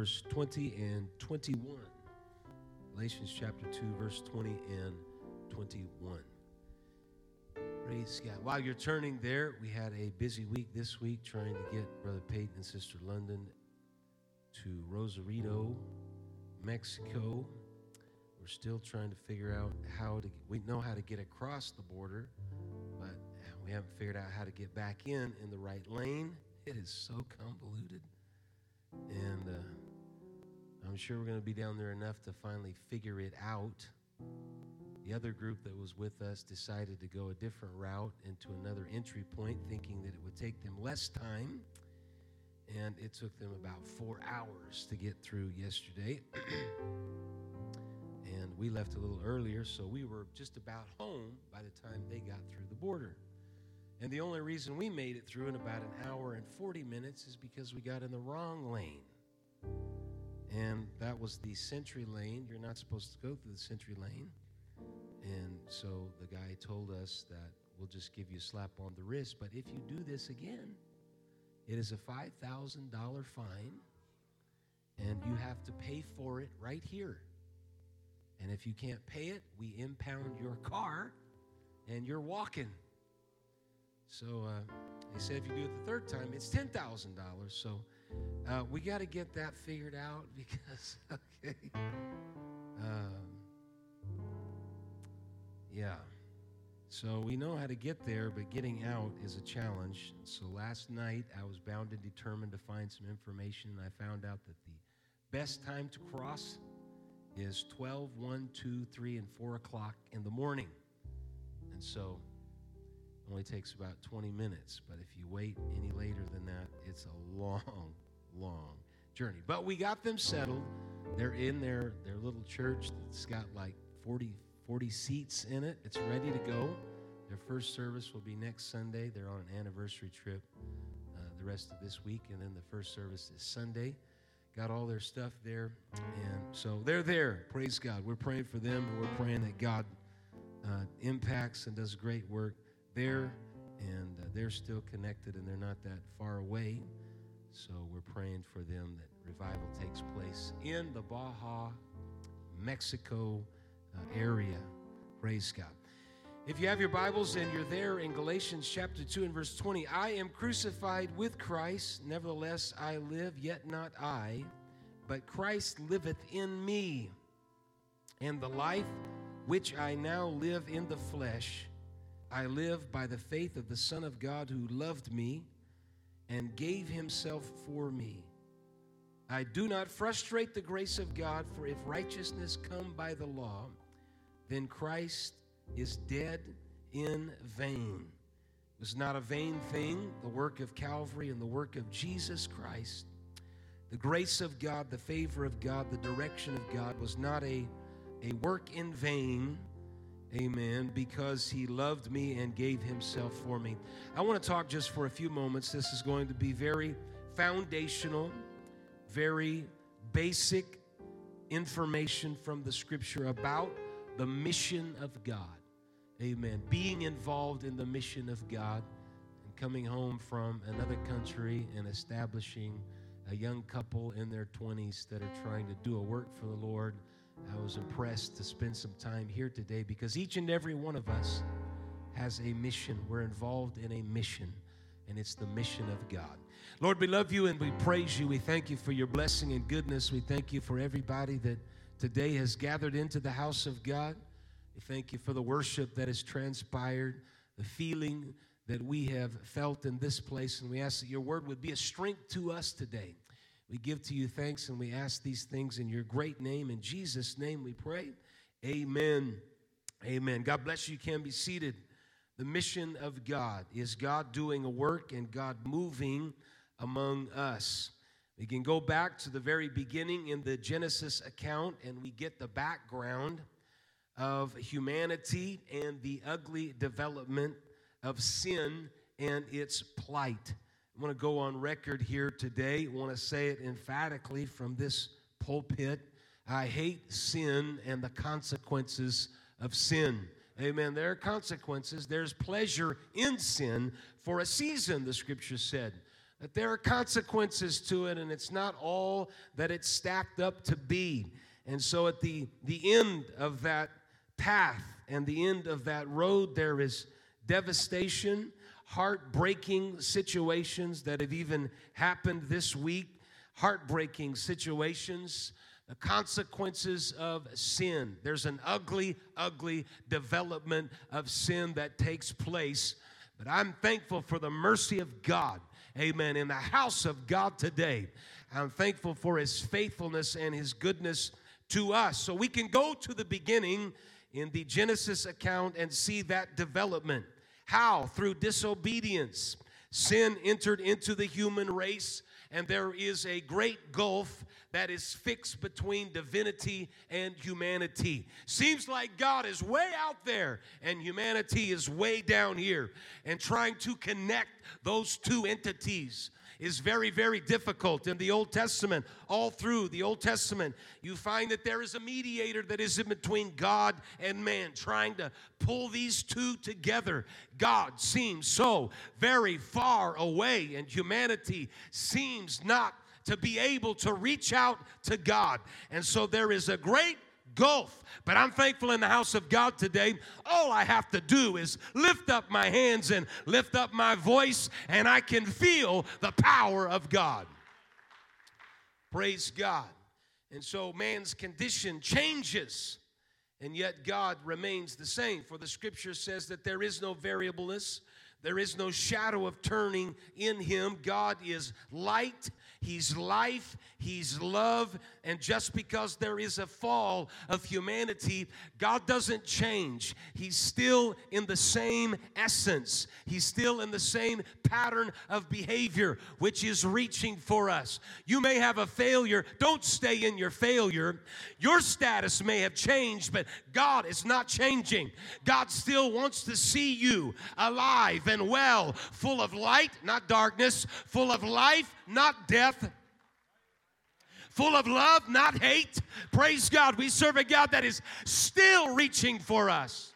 verse 20 and 21. Galatians chapter 2, verse 20 and 21. Praise God. While you're turning there, we had a busy week this week trying to get Brother Peyton and Sister London to Rosarito, Mexico. We're still trying to figure out how to, we know how to get across the border, but we haven't figured out how to get back in in the right lane. It is so convoluted. And uh, I'm sure we're going to be down there enough to finally figure it out. The other group that was with us decided to go a different route into another entry point, thinking that it would take them less time. And it took them about four hours to get through yesterday. and we left a little earlier, so we were just about home by the time they got through the border. And the only reason we made it through in about an hour and 40 minutes is because we got in the wrong lane. And that was the SENTRI Lane. You're not supposed to go through the SENTRI Lane. And so the guy told us that we'll just give you a slap on the wrist. But if you do this again, it is a $5,000 fine, and you have to pay for it right here. And if you can't pay it, we impound your car and you're walking. So uh, they said if you do it the third time, it's $10,000. So uh, we got to get that figured out because, okay. Um, yeah. So we know how to get there, but getting out is a challenge. So last night I was bound and determined to find some information, and I found out that the best time to cross is 12, 1, 2, 3, and 4 o'clock in the morning. And so only takes about 20 minutes. But if you wait any later than that, it's a long, long journey. But we got them settled. They're in their, their little church that's got like 40, 40 seats in it. It's ready to go. Their first service will be next Sunday. They're on an anniversary trip uh, the rest of this week, and then the first service is Sunday. Got all their stuff there, and so they're there. Praise God. We're praying for them, and we're praying that God uh, impacts and does great work there, and uh, they're still connected, and they're not that far away. So we're praying for them that revival takes place in the Baja, Mexico uh, area. Praise God. If you have your Bibles and you're there in Galatians chapter 2 and verse 20, I am crucified with Christ, nevertheless I live, yet not I, but Christ liveth in me. And the life which I now live in the flesh, I live by the faith of the Son of God who loved me and gave himself for me. I do not frustrate the grace of God, for if righteousness come by the law, then Christ is dead in vain. It was not a vain thing, the work of Calvary and the work of Jesus Christ. The grace of God, the favor of God, the direction of God was not a, a work in vain. Amen. Because he loved me and gave himself for me. I want to talk just for a few moments. This is going to be very foundational, very basic information from the scripture about the mission of God. Amen. Being involved in the mission of God and coming home from another country and establishing a young couple in their 20s that are trying to do a work for the Lord. I was impressed to spend some time here today because each and every one of us has a mission. We're involved in a mission, and it's the mission of God. Lord, we love you and we praise you. We thank you for your blessing and goodness. We thank you for everybody that today has gathered into the house of God. We thank you for the worship that has transpired, the feeling that we have felt in this place, and we ask that your word would be a strength to us today. We give to you thanks and we ask these things in your great name. In Jesus' name we pray. Amen. Amen. God bless you. You can be seated. The mission of God is God doing a work and God moving among us. We can go back to the very beginning in the Genesis account and we get the background of humanity and the ugly development of sin and its plight. I want to go on record here today. I want to say it emphatically from this pulpit. I hate sin and the consequences of sin. Amen. There are consequences. There's pleasure in sin for a season, the scripture said. that there are consequences to it, and it's not all that it's stacked up to be. And so, at the, the end of that path and the end of that road, there is devastation, heartbreaking situations that have even happened this week, heartbreaking situations, the consequences of sin. There's an ugly, ugly development of sin that takes place. But I'm thankful for the mercy of God amen, in the house of God today. I'm thankful for his faithfulness and his goodness to us. So we can go to the beginning in the Genesis account and see that development. How? Through disobedience. Sin entered into the human race, and there is a great gulf that is fixed between divinity and humanity. Seems like God is way out there and humanity is way down here, and trying to connect those two entities is very, very difficult. In the Old Testament, all through the Old Testament, you find that there is a mediator that is in between God and man, trying to pull these two together. God seems so very far away, and humanity seems not to be able to reach out to God. And so there is a great gulf. But I'm thankful in the house of God today. All I have to do is lift up my hands and lift up my voice, and I can feel the power of God. Praise God. And so man's condition changes, and yet God remains the same. For the scripture says that there is no variableness, there is no shadow of turning in him. God is light, He's life, He's love, and just because there is a fall of humanity, God doesn't change. He's still in the same essence, He's still in the same pattern of behavior, which is reaching for us. You may have a failure, don't stay in your failure. Your status may have changed, but God is not changing. God still wants to see you alive and well, full of light, not darkness, full of life, not death, full of love, not hate. Praise God. We serve a God that is still reaching for us.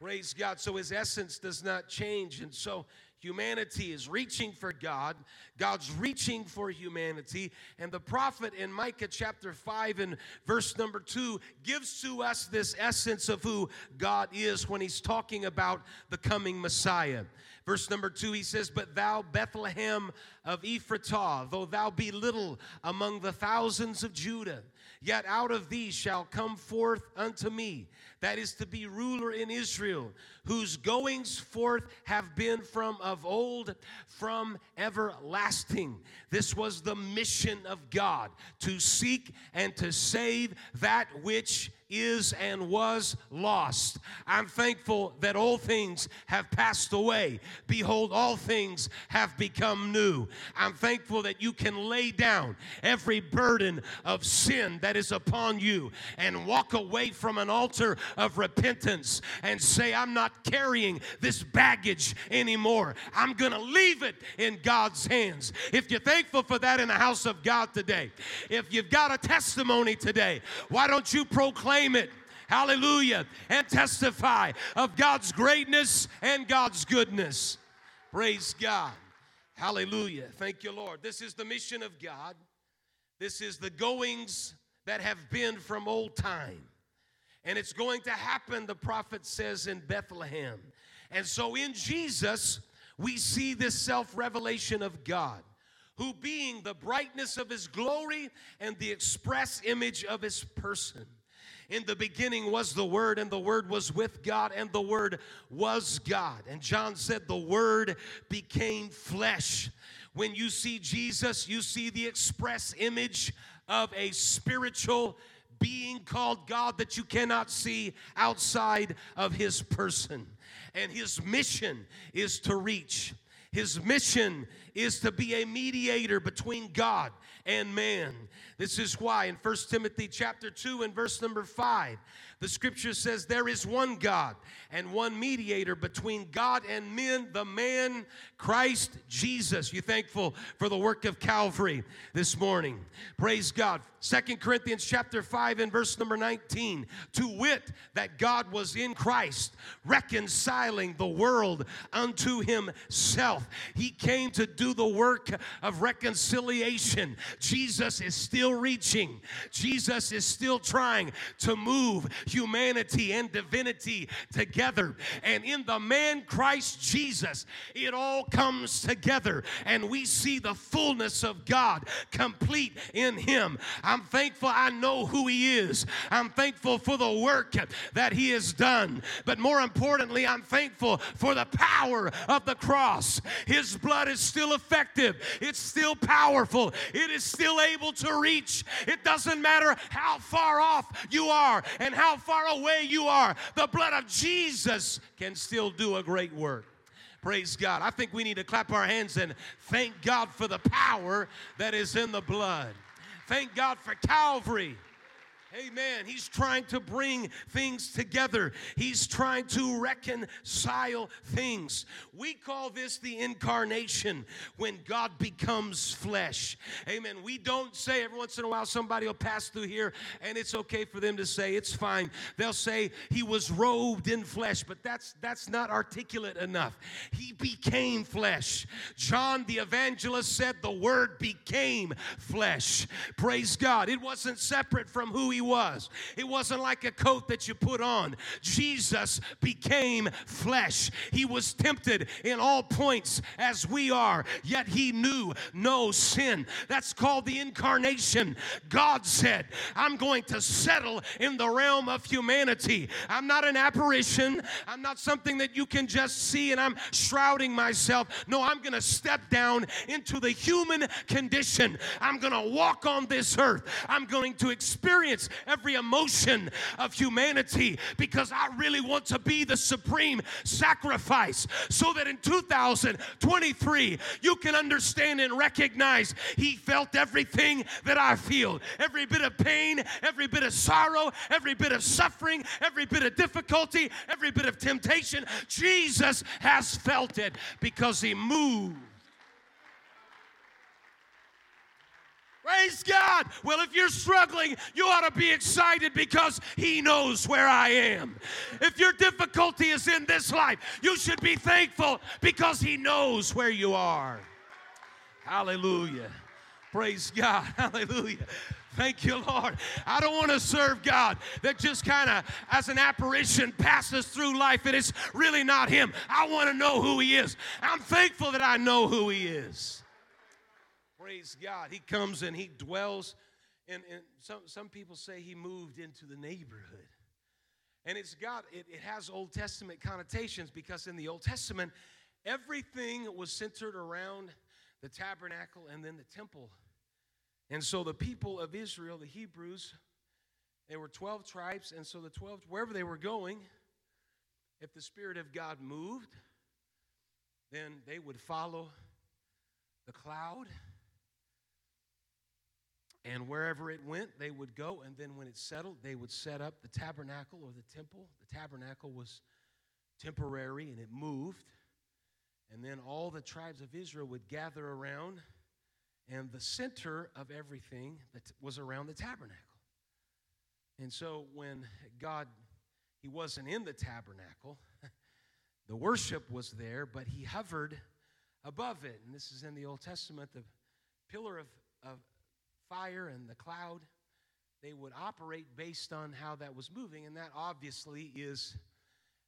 Praise God. So his essence does not change. And so humanity is reaching for God. God's reaching for humanity. And the prophet in Micah chapter 5 and verse number 2 gives to us this essence of who God is when he's talking about the coming Messiah. Verse number two, he says, But thou, Bethlehem of Ephratah, though thou be little among the thousands of Judah, yet out of thee shall come forth unto me, that is to be ruler in Israel, whose goings forth have been from of old, from everlasting. This was the mission of God to seek and to save that which is and was lost. I'm thankful that all things have passed away. Behold, all things have become new. I'm thankful that you can lay down every burden of sin that is upon you and walk away from an altar of repentance and say, I'm not carrying this baggage anymore. I'm going to leave it in God's hands. If you're thankful for that in the house of God today, if you've got a testimony today, why don't you proclaim? it. Hallelujah. And testify of God's greatness and God's goodness. Praise God. Hallelujah. Thank you, Lord. This is the mission of God. This is the goings that have been from old time. And it's going to happen, the prophet says, in Bethlehem. And so in Jesus, we see this self revelation of God, who being the brightness of his glory and the express image of his person in the beginning was the Word, and the Word was with God, and the Word was God. And John said, The Word became flesh. When you see Jesus, you see the express image of a spiritual being called God that you cannot see outside of his person. And his mission is to reach. His mission is to be a mediator between God and man. This is why in 1 Timothy chapter 2 and verse number 5, the scripture says there is one God and one mediator between God and men, the man Christ Jesus. You thankful for the work of Calvary this morning. Praise God. Second Corinthians chapter 5 and verse number 19. To wit, that God was in Christ, reconciling the world unto himself. He came to do do the work of reconciliation. Jesus is still reaching, Jesus is still trying to move humanity and divinity together. And in the man Christ Jesus, it all comes together, and we see the fullness of God complete in Him. I'm thankful I know who He is. I'm thankful for the work that He has done. But more importantly, I'm thankful for the power of the cross. His blood is effective, it's still powerful, it is still able to reach. It doesn't matter how far off you are and how far away you are, the blood of Jesus can still do a great work. Praise God. I think we need to clap our hands and thank God for the power that is in the blood. Thank God for Calvary. Amen. He's trying to bring things together. He's trying to reconcile things. We call this the incarnation when God becomes flesh. Amen. We don't say every once in a while somebody will pass through here and it's okay for them to say it's fine. They'll say he was robed in flesh, but that's that's not articulate enough. He became flesh. John the evangelist said the word became flesh. Praise God. It wasn't separate from who he was. It wasn't like a coat that you put on. Jesus became flesh. He was tempted in all points as we are, yet he knew no sin. That's called the incarnation. God said, I'm going to settle in the realm of humanity. I'm not an apparition, I'm not something that you can just see and I'm shrouding myself. No, I'm going to step down into the human condition. I'm going to walk on this earth. I'm going to experience every emotion of humanity because I really want to be the supreme sacrifice so that in 2023 you can understand and recognize He felt everything that I feel every bit of pain, every bit of sorrow, every bit of suffering, every bit of difficulty, every bit of temptation. Jesus has felt it because He moved. Praise God. Well, if you're struggling, you ought to be excited because He knows where I am. If your difficulty is in this life, you should be thankful because He knows where you are. Hallelujah. Praise God. Hallelujah. Thank you, Lord. I don't want to serve God that just kind of, as an apparition, passes through life and it's really not Him. I want to know who He is. I'm thankful that I know who He is. Praise God. He comes and he dwells. And, and some, some people say he moved into the neighborhood. And it's got, it, it has Old Testament connotations because in the Old Testament, everything was centered around the tabernacle and then the temple. And so the people of Israel, the Hebrews, there were 12 tribes. And so the 12, wherever they were going, if the Spirit of God moved, then they would follow the cloud and wherever it went, they would go. And then when it settled, they would set up the tabernacle or the temple. The tabernacle was temporary and it moved. And then all the tribes of Israel would gather around, and the center of everything that was around the tabernacle. And so when God, He wasn't in the tabernacle, the worship was there, but He hovered above it. And this is in the Old Testament, the pillar of, of fire and the cloud, they would operate based on how that was moving. And that obviously is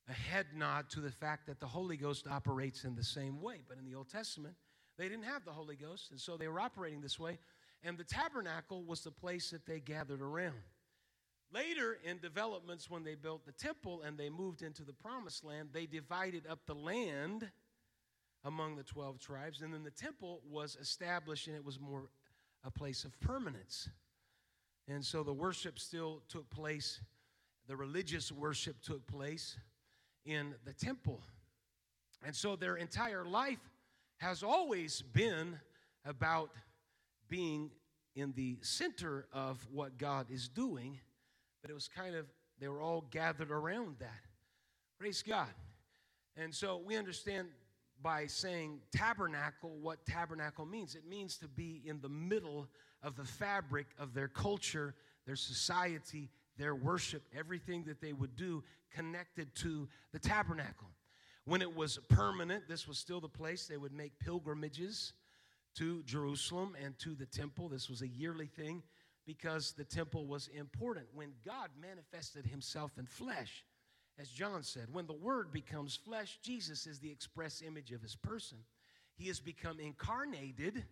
a head nod to the fact that the Holy Ghost operates in the same way. But in the Old Testament, they didn't have the Holy Ghost, and so they were operating this way. And the tabernacle was the place that they gathered around. Later in developments, when they built the temple and they moved into the promised land, they divided up the land among the 12 tribes, and then the temple was established and it was more a place of permanence. And so the worship still took place, the religious worship took place in the temple. And so their entire life has always been about being in the center of what God is doing, but it was kind of, they were all gathered around that. Praise God. And so we understand by saying tabernacle what tabernacle means. It means to be in the middle of the fabric of their culture, their society, their worship, everything that they would do connected to the tabernacle. When it was permanent, this was still the place they would make pilgrimages to Jerusalem and to the temple. This was a yearly thing because the temple was important. When God manifested himself in flesh, as John said, when the Word becomes flesh, Jesus is the express image of his person. He has become incarnated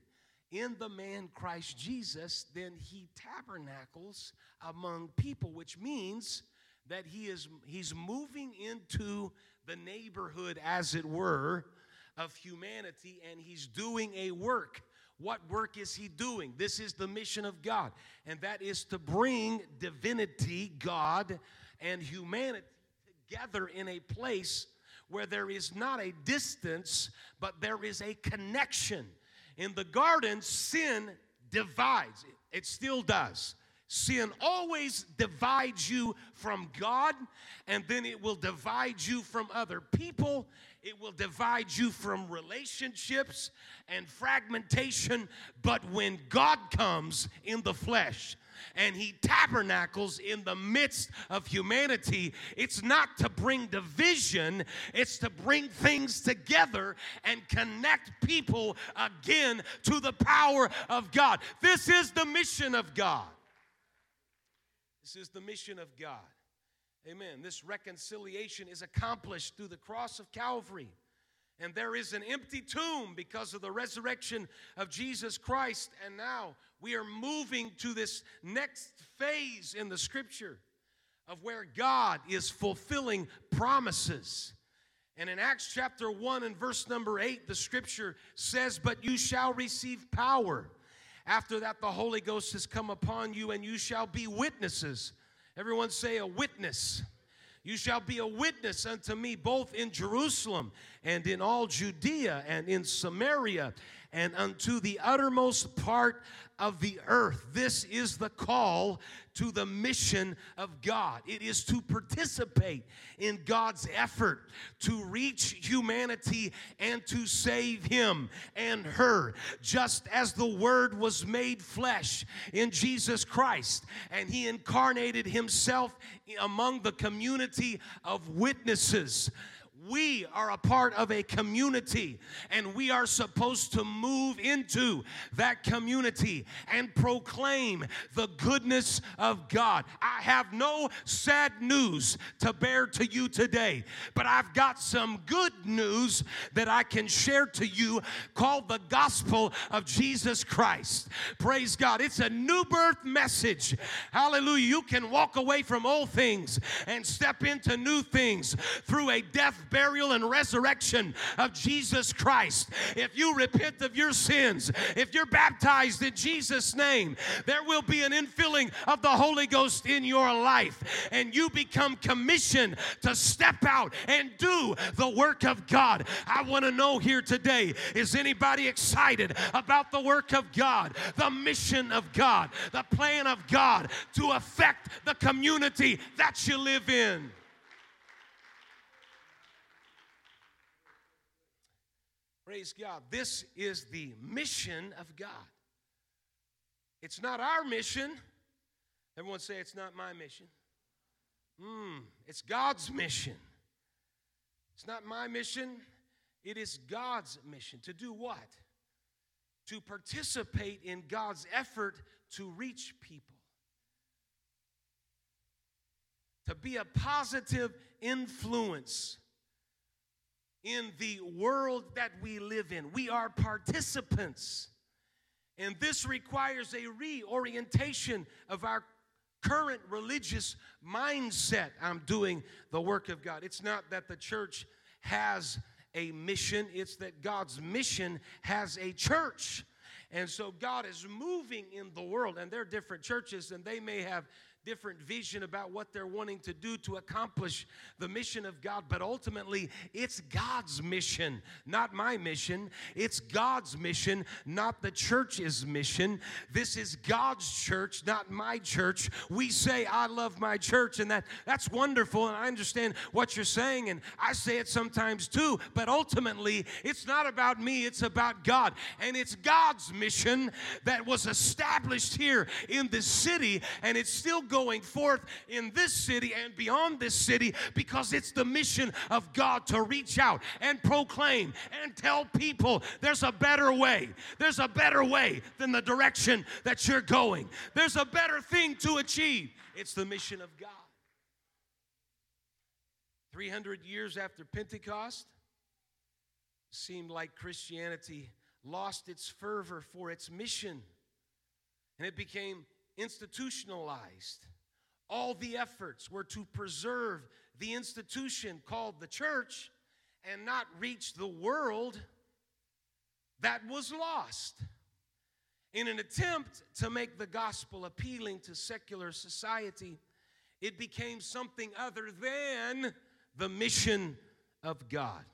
in the man Christ Jesus, then he tabernacles among people, which means that he is he's moving into the neighborhood, as it were, of humanity, and he's doing a work. What work is he doing? This is the mission of God, and that is to bring divinity, God, and humanity together in a place where there is not a distance, but there is a connection. In the garden, sin divides, it still does. Sin always divides you from God, and then it will divide you from other people. It will divide you from relationships and fragmentation. But when God comes in the flesh, and he tabernacles in the midst of humanity. It's not to bring division, it's to bring things together and connect people again to the power of God. This is the mission of God. This is the mission of God. Amen. This reconciliation is accomplished through the cross of Calvary. And there is an empty tomb because of the resurrection of Jesus Christ. And now we are moving to this next phase in the scripture of where God is fulfilling promises. And in Acts chapter 1 and verse number 8, the scripture says, But you shall receive power. After that, the Holy Ghost has come upon you, and you shall be witnesses. Everyone say, A witness. You shall be a witness unto me both in Jerusalem and in all Judea and in Samaria and unto the uttermost part of the earth. This is the call to the mission of God. It is to participate in God's effort to reach humanity and to save him and her, just as the Word was made flesh in Jesus Christ and he incarnated himself among the community of witnesses we are a part of a community and we are supposed to move into that community and proclaim the goodness of God. I have no sad news to bear to you today, but I've got some good news that I can share to you called the gospel of Jesus Christ. Praise God. It's a new birth message. Hallelujah. You can walk away from old things and step into new things through a death burial, and resurrection of Jesus Christ. If you repent of your sins, if you're baptized in Jesus' name, there will be an infilling of the Holy Ghost in your life, and you become commissioned to step out and do the work of God. I want to know here today is anybody excited about the work of God, the mission of God, the plan of God to affect the community that you live in? Praise God. This is the mission of God. It's not our mission. Everyone say it's not my mission. Mm, it's God's mission. It's not my mission. It is God's mission. To do what? To participate in God's effort to reach people. To be a positive influence in the world that we live in. We are participants. And this requires a reorientation of our current religious mindset. I'm doing the work of God. It's not that the church has a mission, it's that God's mission has a church. And so God is moving in the world, and there are different churches, and they may have different vision about what they're wanting to do to accomplish the mission of God, but ultimately it's God's mission, not my mission. It's God's mission, not the church's mission. This is God's church, not my church. We say I love my church and that that's wonderful and I understand what you're saying and I say it sometimes too, but ultimately it's not about me, it's about God. And it's God's mission that was established here in this city and it's still going forth in this city and beyond this city because it's the mission of God to reach out and proclaim and tell people there's a better way. There's a better way than the direction that you're going. There's a better thing to achieve. It's the mission of God. 300 years after Pentecost, seemed like Christianity lost its fervor for its mission and it became institutionalized. All the efforts were to preserve the institution called the church and not reach the world that was lost. In an attempt to make the gospel appealing to secular society, it became something other than the mission of God.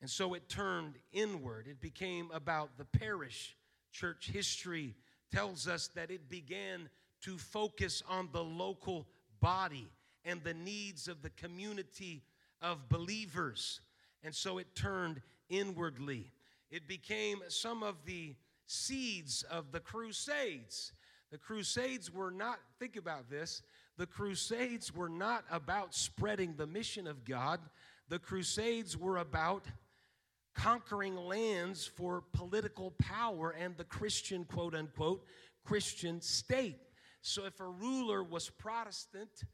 And so it turned inward. It became about the parish. Church history tells us that it began to focus on the local body and the needs of the community of believers. And so it turned inwardly. It became some of the seeds of the Crusades. The Crusades were not, think about this, the Crusades were not about spreading the mission of God, the Crusades were about conquering lands for political power and the Christian, quote unquote, Christian state. So if a ruler was Protestant,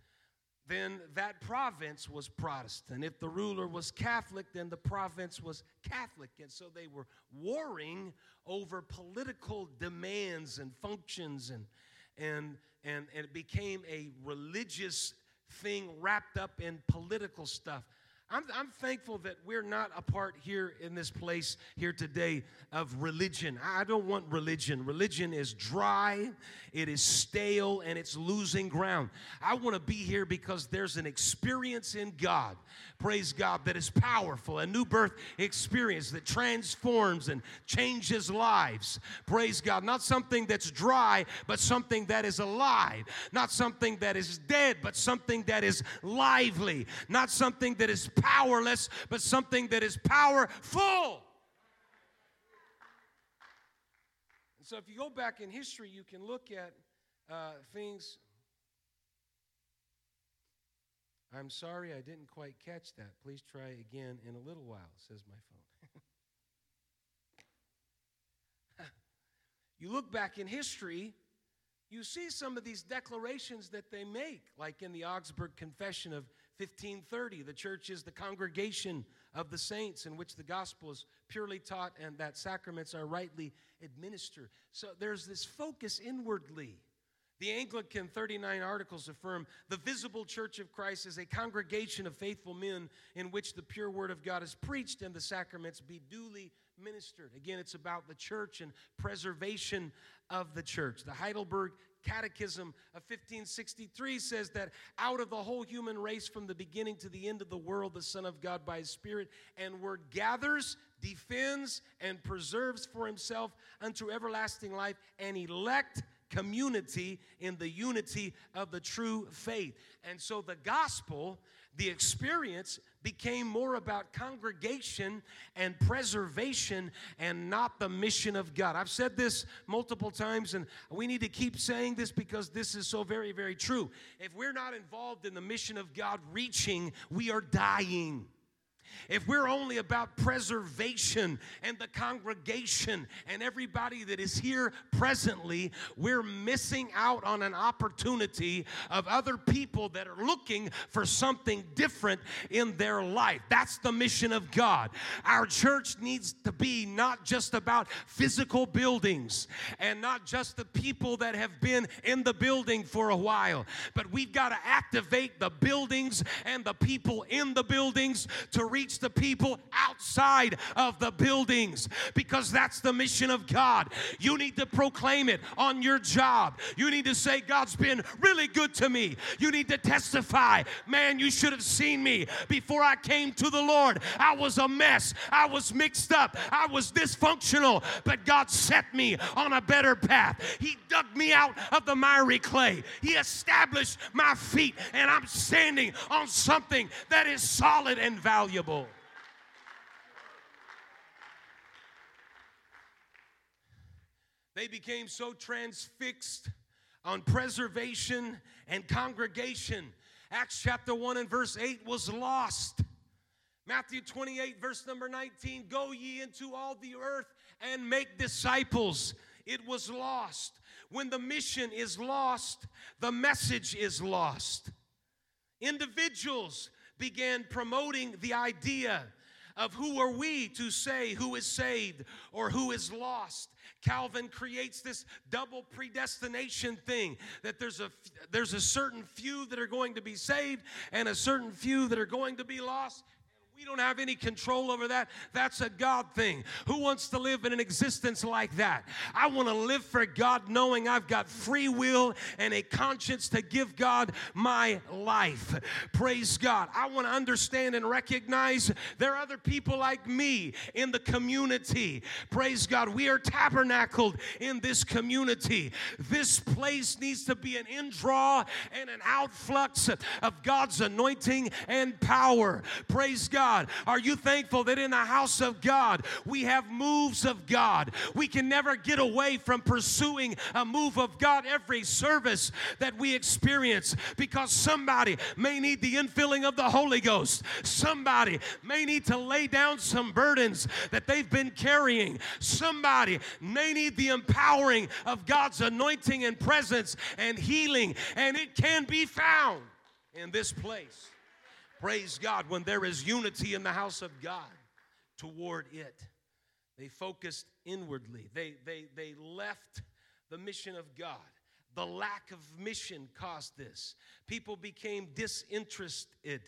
then that province was Protestant. If the ruler was Catholic, then the province was Catholic. And so they were warring over political demands and functions, and, and, and, and it became a religious thing wrapped up in political stuff. I'm, I'm thankful that we're not a part here in this place here today of religion. I don't want religion. Religion is dry, it is stale, and it's losing ground. I want to be here because there's an experience in God, praise God, that is powerful, a new birth experience that transforms and changes lives. Praise God. Not something that's dry, but something that is alive. Not something that is dead, but something that is lively. Not something that is powerless, but something that is powerful. And so, if you go back in history, you can look at uh, things. I'm sorry I didn't quite catch that. Please try again in a little while, says my phone. you look back in history, you see some of these declarations that they make, like in the Augsburg Confession of 1530. The church is the congregation of the saints in which the gospel is purely taught and that sacraments are rightly administered. So there's this focus inwardly. The Anglican 39 articles affirm the visible church of Christ is a congregation of faithful men in which the pure word of God is preached and the sacraments be duly ministered. Again, it's about the church and preservation of the church. The Heidelberg Catechism of 1563 says that out of the whole human race from the beginning to the end of the world, the Son of God by His Spirit and Word gathers, defends, and preserves for Himself unto everlasting life an elect community in the unity of the true faith. And so the gospel the experience became more about congregation and preservation and not the mission of God. I've said this multiple times, and we need to keep saying this because this is so very, very true. If we're not involved in the mission of God reaching, we are dying if we're only about preservation and the congregation and everybody that is here presently, we're missing out on an opportunity of other people that are looking for something different in their life. That's the mission of God. Our church needs to be not just about physical buildings and not just the people that have been in the building for a while, but we've got to activate the buildings and the people in the buildings to reach the people outside of the buildings because that's the mission of God. You need to proclaim it on your job. You need to say, God's been really good to me. You need to testify, man, you should have seen me before I came to the Lord. I was a mess, I was mixed up, I was dysfunctional, but God set me on a better path. He dug me out of the miry clay, He established my feet, and I'm standing on something that is solid and valuable. They became so transfixed on preservation and congregation. Acts chapter 1 and verse 8 was lost. Matthew 28, verse number 19 Go ye into all the earth and make disciples. It was lost. When the mission is lost, the message is lost. Individuals began promoting the idea of who are we to say who is saved or who is lost. Calvin creates this double predestination thing that there's a there's a certain few that are going to be saved and a certain few that are going to be lost we don't have any control over that. That's a God thing. Who wants to live in an existence like that? I want to live for God knowing I've got free will and a conscience to give God my life. Praise God. I want to understand and recognize there are other people like me in the community. Praise God. We are tabernacled in this community. This place needs to be an indraw and an outflux of God's anointing and power. Praise God. God? Are you thankful that in the house of God we have moves of God? We can never get away from pursuing a move of God every service that we experience because somebody may need the infilling of the Holy Ghost. Somebody may need to lay down some burdens that they've been carrying. Somebody may need the empowering of God's anointing and presence and healing, and it can be found in this place. Praise God. When there is unity in the house of God toward it, they focused inwardly. They, they, they left the mission of God. The lack of mission caused this. People became disinterested.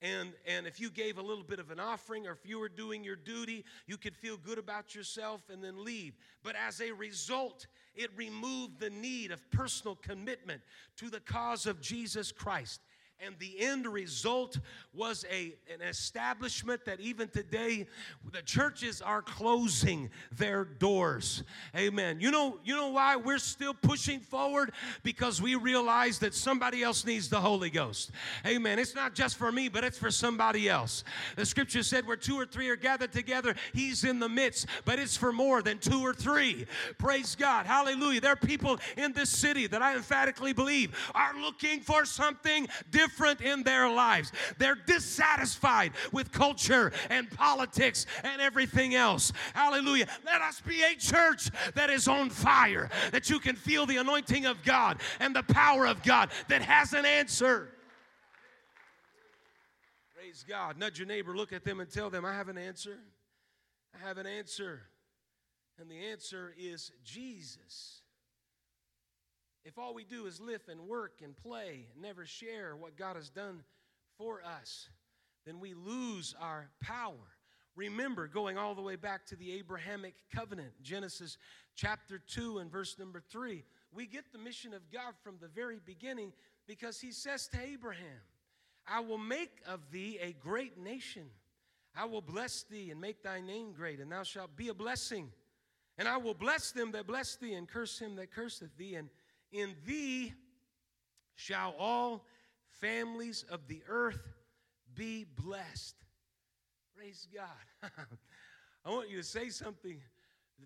And, and if you gave a little bit of an offering or if you were doing your duty, you could feel good about yourself and then leave. But as a result, it removed the need of personal commitment to the cause of Jesus Christ. And the end result was a, an establishment that even today the churches are closing their doors. Amen. You know, you know why we're still pushing forward? Because we realize that somebody else needs the Holy Ghost. Amen. It's not just for me, but it's for somebody else. The scripture said where two or three are gathered together, he's in the midst, but it's for more than two or three. Praise God. Hallelujah. There are people in this city that I emphatically believe are looking for something different different in their lives. They're dissatisfied with culture and politics and everything else. Hallelujah. Let us be a church that is on fire, that you can feel the anointing of God and the power of God that has an answer. Praise God. Nudge your neighbor, look at them, and tell them, I have an answer. I have an answer. And the answer is Jesus. If all we do is live and work and play and never share what God has done for us, then we lose our power. Remember, going all the way back to the Abrahamic covenant, Genesis chapter 2 and verse number 3, we get the mission of God from the very beginning because he says to Abraham, I will make of thee a great nation. I will bless thee and make thy name great, and thou shalt be a blessing. And I will bless them that bless thee, and curse him that curseth thee. And in thee shall all families of the earth be blessed. Praise God. I want you to say something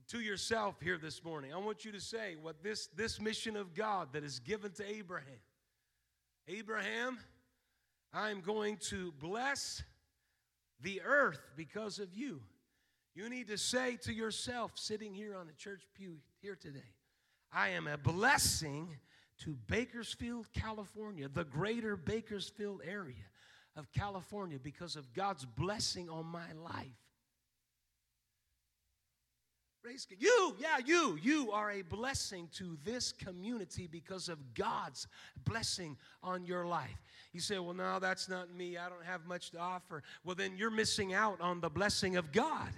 to yourself here this morning. I want you to say what this, this mission of God that is given to Abraham. Abraham, I'm going to bless the earth because of you. You need to say to yourself, sitting here on the church pew here today, I am a blessing to Bakersfield, California, the greater Bakersfield area of California, because of God's blessing on my life. You, yeah, you, you are a blessing to this community because of God's blessing on your life. You say, well, no, that's not me. I don't have much to offer. Well, then you're missing out on the blessing of God.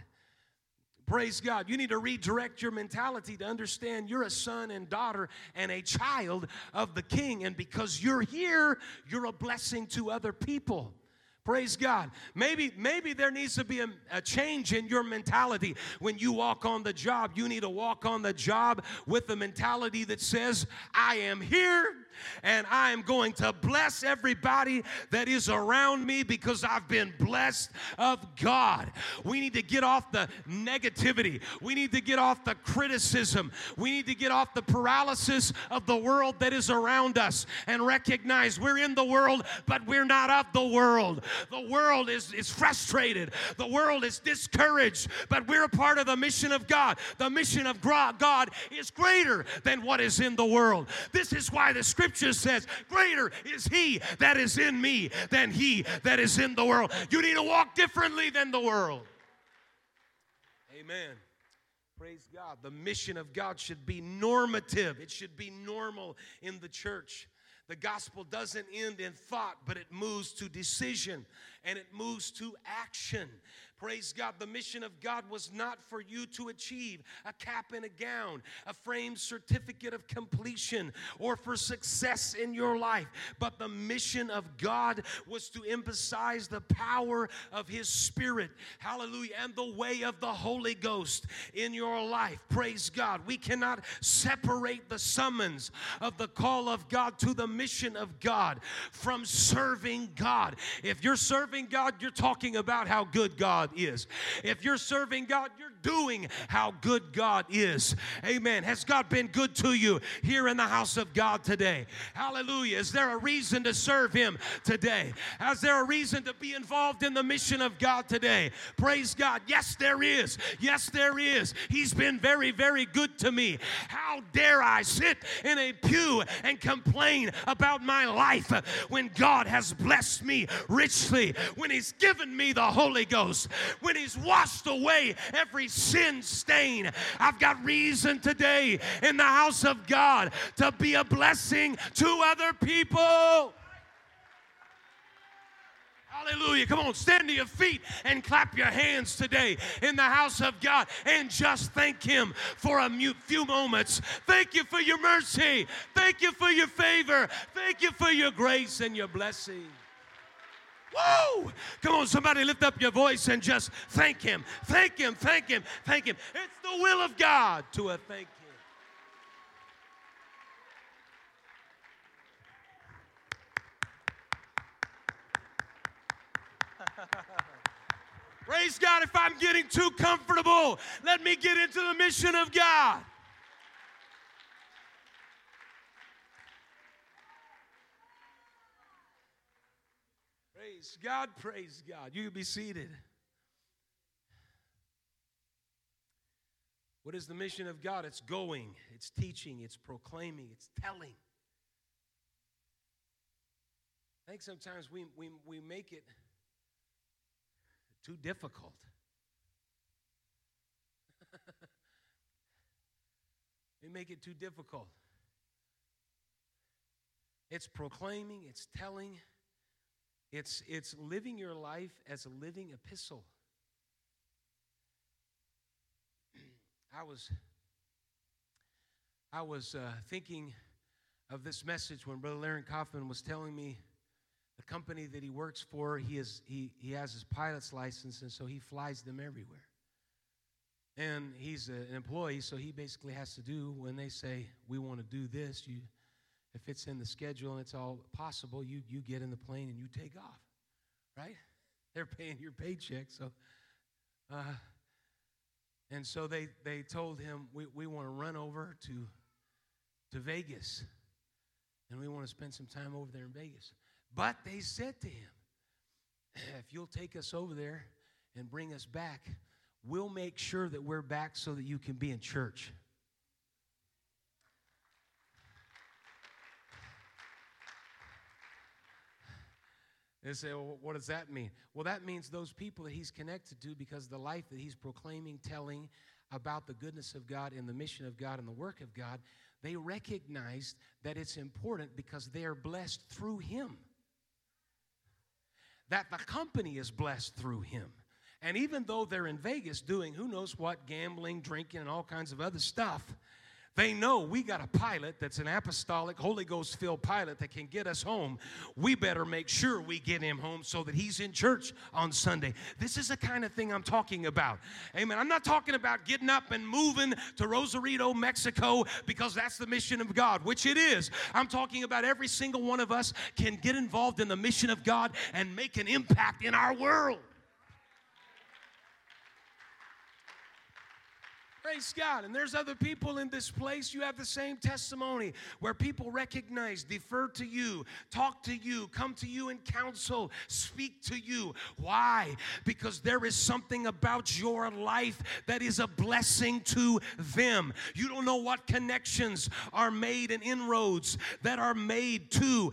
Praise God. You need to redirect your mentality to understand you're a son and daughter and a child of the king. And because you're here, you're a blessing to other people. Praise God. Maybe, maybe there needs to be a, a, change in your mentality. When you walk on the job, you need to walk on the job with the mentality that says, I am here and I am going to bless everybody that is around me because I've been blessed of God. We need to get off the negativity. We need to get off the criticism. We need to get off the paralysis of the world that is around us and recognize we're in the world, but we're not of the world. The world is, is frustrated, the world is discouraged, but we're a part of the mission of God. The mission of God is greater than what is in the world. This is why the scripture says, Greater is He that is in me than He that is in the world. You need to walk differently than the world. Amen. Praise God. The mission of God should be normative, it should be normal in the church. The gospel doesn't end in thought, but it moves to decision and it moves to action. Praise God. The mission of God was not for you to achieve a cap and a gown, a framed certificate of completion, or for success in your life. But the mission of God was to emphasize the power of His Spirit. Hallelujah. And the way of the Holy Ghost in your life. Praise God. We cannot separate the summons of the call of God to the mission of God from serving God. If you're serving God, you're talking about how good God God is. If you're serving God, you're doing how good God is. Amen. Has God been good to you here in the house of God today? Hallelujah. Is there a reason to serve Him today? Is there a reason to be involved in the mission of God today? Praise God. Yes, there is. Yes, there is. He's been very, very good to me. How dare I sit in a pew and complain about my life when God has blessed me richly, when He's given me the Holy Ghost, when He's washed away every sin stain. I've got reason today in the house of God to be a blessing to other people. Hallelujah. Come on, stand to your feet and clap your hands today in the house of God and just thank Him for a few moments. Thank you for your mercy. Thank you for your favor. Thank you for your grace and your blessing. Whoa! Come on, somebody lift up your voice and just thank Him. Thank Him, thank Him, thank Him. It's the will of God to thank Him. Praise God. If I'm getting too comfortable, let me get into the mission of God. Praise God, praise God. You be seated. What is the mission of God? It's going, it's teaching, it's proclaiming, it's telling. I think sometimes we, we, we make it too difficult. we make it too difficult. It's proclaiming, it's telling, it's, it's living your life as a living epistle. I was, I was uh, thinking of this message when Brother Larry Kaufman was telling me the company that he works for, he, is, he, he has his pilot's license, and so he flies them everywhere. And he's an employee, so he basically has to do when they say, We want to do this, you if it's in the schedule and it's all possible, you, you get in the plane and you take off, right? They're paying your paycheck. So, uh, and so they, they told him, we, we want to run over to, to Vegas and we want to spend some time over there in Vegas. But they said to him, if you'll take us over there and bring us back, we'll make sure that we're back so that you can be in church. They say, well, what does that mean? Well, that means those people that he's connected to because the life that he's proclaiming, telling about the goodness of God and the mission of God and the work of God, they recognize that it's important because they are blessed through him. That the company is blessed through him. And even though they're in Vegas doing who knows what, gambling, drinking, and all kinds of other stuff, They know we got a pilot that's an apostolic, Holy Ghost filled pilot that can get us home. We better make sure we get him home so that he's in church on Sunday. This is the kind of thing I'm talking about. Amen. I'm not talking about getting up and moving to Rosarito, Mexico, because that's the mission of God, which it is. I'm talking about every single one of us can get involved in the mission of God and make an impact in our world. Praise God. And there's other people in this place. You have the same testimony where people recognize, defer to you, talk to you, come to you in counsel, speak to you. Why? Because there is something about your life that is a blessing to them. You don't know what connections are made and inroads that are made to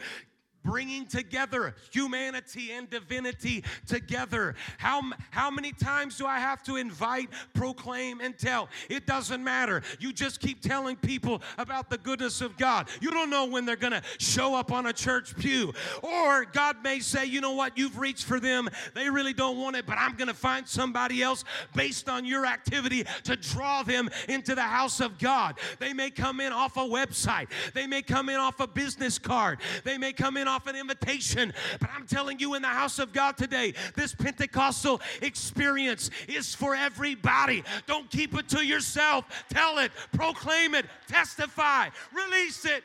bringing together humanity and divinity together. How, how many times do I have to invite, proclaim, and tell? It doesn't matter. You just keep telling people about the goodness of God. You don't know when they're going to show up on a church pew. Or God may say, you know what, you've reached for them. They really don't want it, but I'm going to find somebody else based on your activity to draw them into the house of God. They may come in off a website, they may come in off a business card, they may come in off an invitation. But I'm telling you, in the house of God today, this Pentecostal experience is for everybody. Don't keep it to yourself. Tell it, proclaim it, testify, release it.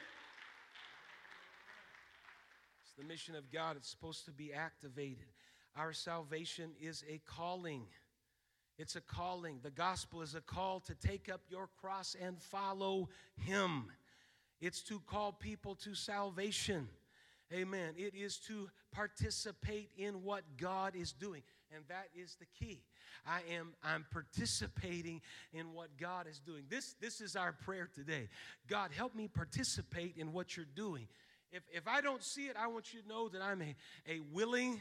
It's the mission of God, it's supposed to be activated. Our salvation is a calling. It's a calling. The gospel is a call to take up your cross and follow Him. It's to call people to salvation. Amen. It is to participate in what God is doing. And that is the key. I am I'm participating in what God is doing. This this is our prayer today. God, help me participate in what you're doing. If if I don't see it, I want you to know that I'm a, a willing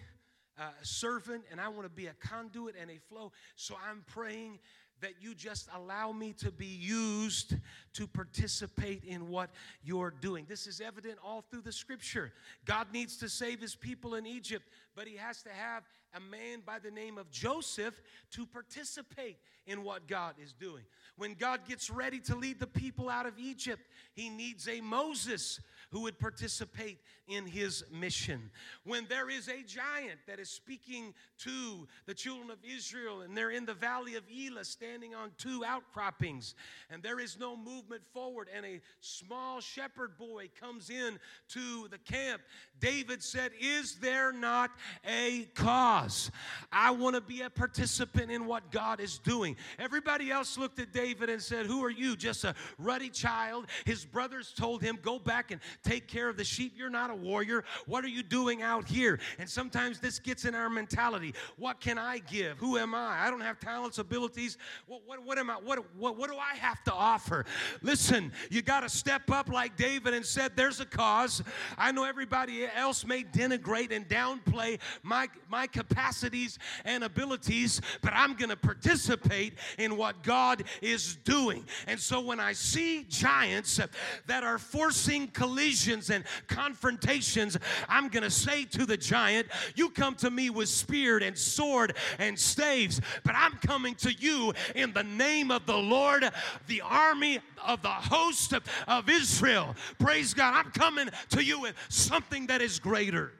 uh, servant and I want to be a conduit and a flow. So I'm praying that you just allow me to be used to participate in what you're doing. This is evident all through the scripture. God needs to save his people in Egypt, but he has to have a man by the name of Joseph to participate in what God is doing. When God gets ready to lead the people out of Egypt, he needs a Moses who would participate in his mission. When there is a giant that is speaking to the children of Israel and they're in the valley of Elah standing on two outcroppings and there is no movement forward and a small shepherd boy comes in to the camp, David said, Is there not a cause? I want to be a participant in what God is doing. Everybody else looked at David and said, Who are you? Just a ruddy child. His brothers told him, Go back and take care of the sheep. You're not a warrior. What are you doing out here? And sometimes this gets in our mentality. What can I give? Who am I? I don't have talents, abilities. What, what, what am I? What, what, what do I have to offer? Listen, you got to step up like David and said, There's a cause. I know everybody else may denigrate and downplay my, my capacities and abilities, but I'm going to participate in what God is doing. And so when I see giants that are forcing collisions and confrontations, I'm going to say to the giant, You come to me with spear and sword and staves, but I'm coming to you in the name of the Lord, the army of the host of Israel. Praise God. I'm coming to you with something that is greater.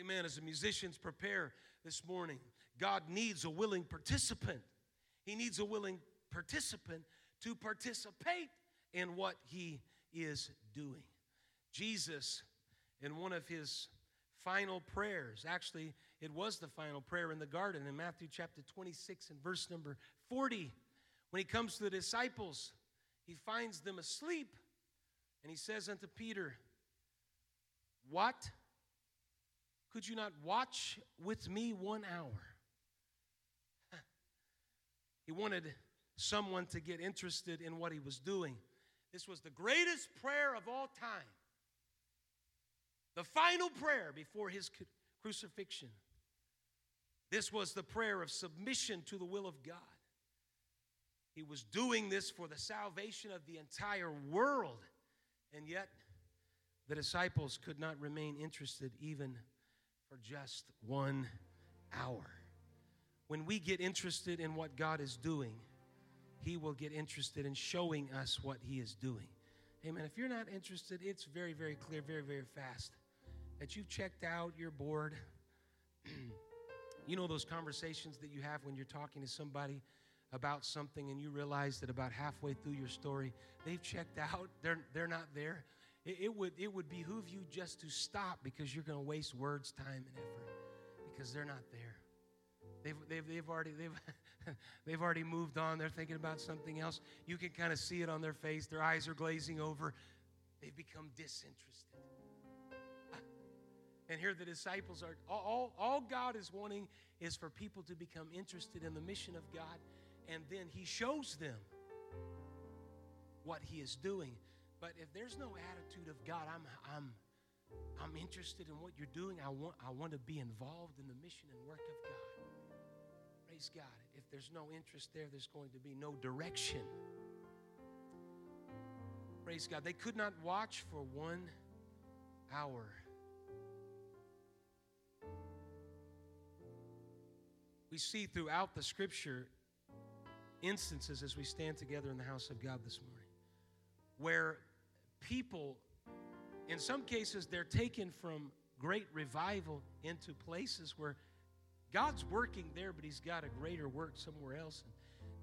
Amen. As the musicians prepare this morning, God needs a willing participant. He needs a willing participant to participate in what he is doing. Jesus, in one of his final prayers, actually, it was the final prayer in the garden in Matthew chapter 26 and verse number 40. When he comes to the disciples, he finds them asleep and he says unto Peter, What? Could you not watch with me one hour? He wanted someone to get interested in what he was doing. This was the greatest prayer of all time. The final prayer before his crucifixion. This was the prayer of submission to the will of God. He was doing this for the salvation of the entire world. And yet, the disciples could not remain interested even for just one hour. When we get interested in what God is doing, He will get interested in showing us what He is doing. Amen. If you're not interested, it's very, very clear, very, very fast that you've checked out, you're bored. you know those conversations that you have when you're talking to somebody about something and you realize that about halfway through your story, they've checked out, they're, they're not there. It, it would, it would behoove you just to stop because you're going to waste words, time, and effort because they're not there. They've, they've, they've, already, they've, they've already moved on. They're thinking about something else. You can kind of see it on their face. Their eyes are glazing over. They've become disinterested. And here the disciples are, all, all God is wanting is for people to become interested in the mission of God, and then He shows them what He is doing. But if there's no attitude of God, I'm, I'm, I'm interested in what you're doing. I want, I want to be involved in the mission and work of God. Praise God. If there's no interest there, there's going to be no direction. Praise God. They could not watch for one hour. We see throughout the scripture instances as we stand together in the house of God this morning where people, in some cases, they're taken from great revival into places where God's working there, but He's got a greater work somewhere else. And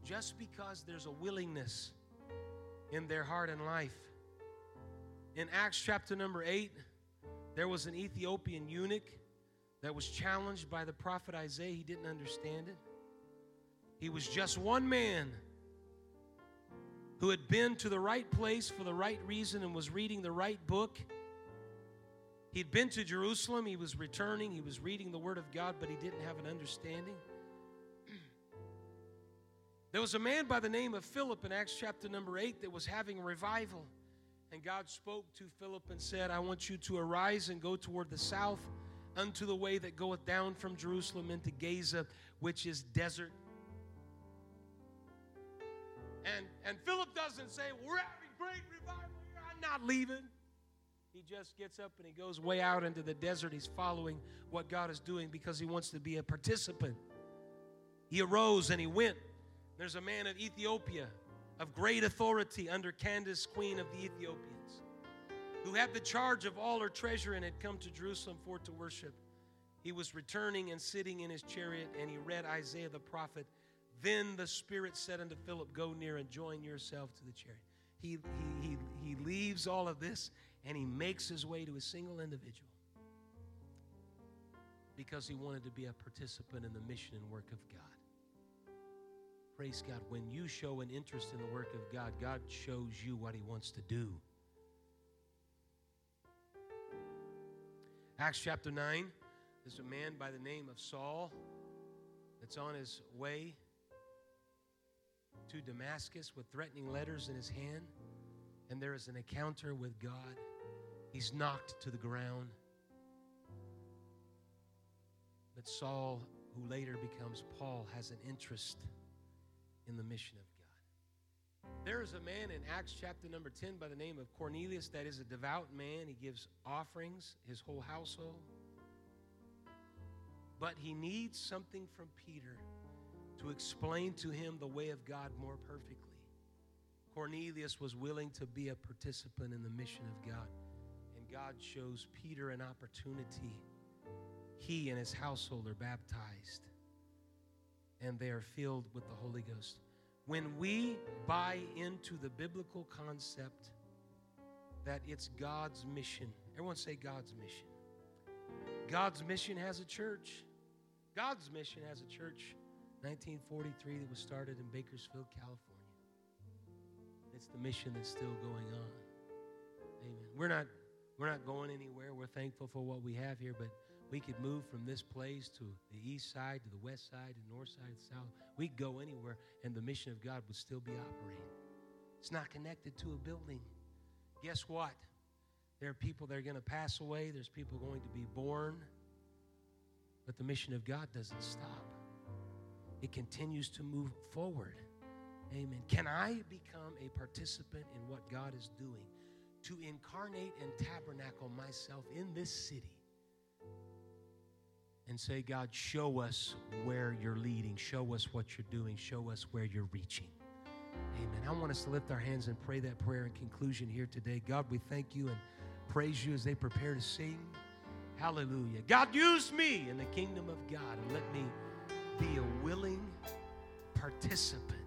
just because there's a willingness in their heart and life. In Acts chapter number 8, there was an Ethiopian eunuch that was challenged by the prophet Isaiah. He didn't understand it. He was just one man who had been to the right place for the right reason and was reading the right book. He'd been to Jerusalem, he was returning, he was reading the Word of God, but he didn't have an understanding. There was a man by the name of Philip in Acts chapter number 8 that was having a revival. And God spoke to Philip and said, I want you to arise and go toward the south unto the way that goeth down from Jerusalem into Gaza, which is desert and, and Philip doesn't say, We're having great revival here. I'm not leaving. He just gets up and he goes way out into the desert. He's following what God is doing because he wants to be a participant. He arose and he went. There's a man of Ethiopia of great authority under Candace, queen of the Ethiopians, who had the charge of all her treasure and had come to Jerusalem for to worship. He was returning and sitting in his chariot, and he read Isaiah the prophet then the Spirit said unto Philip, Go near and join yourself to the chariot. He, he, he, he leaves all of this and he makes his way to a single individual because he wanted to be a participant in the mission and work of God. Praise God. When you show an interest in the work of God, God shows you what he wants to do. Acts chapter 9, there's a man by the name of Saul that's on his way to Damascus with threatening letters in his hand, and there is an encounter with God. He's knocked to the ground. But Saul, who later becomes Paul, has an interest in the mission of God. There is a man in Acts chapter number 10 by the name of Cornelius that is a devout man. He gives offerings, his whole household. But he needs something from Peter to explain to him the way of God more perfectly. Cornelius was willing to be a participant in the mission of God, and God shows Peter an opportunity. He and his household are baptized, and they are filled with the Holy Ghost. When we buy into the biblical concept that it's God's mission, everyone say God's mission. God's mission has a church. God's mission has a church 1943 that was started in Bakersfield, California. It's the mission that's still going on. Amen. We're not we're not going anywhere. We're thankful for what we have here, but we could move from this place to the east side, to the west side, to the north side, to the south. We could go anywhere, and the mission of God would still be operating. It's not connected to a building. Guess what? There are people that are going to pass away. There's people going to be born. But the mission of God doesn't stop it continues to move forward. Amen. Can I become a participant in what God is doing to incarnate and tabernacle myself in this city? And say, God, show us where you're leading. Show us what you're doing. Show us where you're reaching. Amen. I want us to lift our hands and pray that prayer in conclusion here today. God, we thank you and praise you as they prepare to sing. Hallelujah. God, use me in the kingdom of God and let me be a willing participant.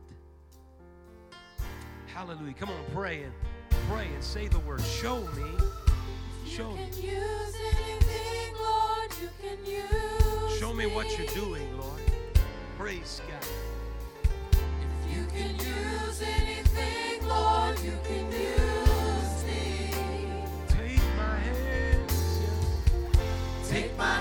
Hallelujah. Come on, pray and pray and say the word. Show me. Show me. Anything, Lord, Show me what you're doing, Lord. Praise God. If you can use anything, Lord, you can use me. Take my hands. Take my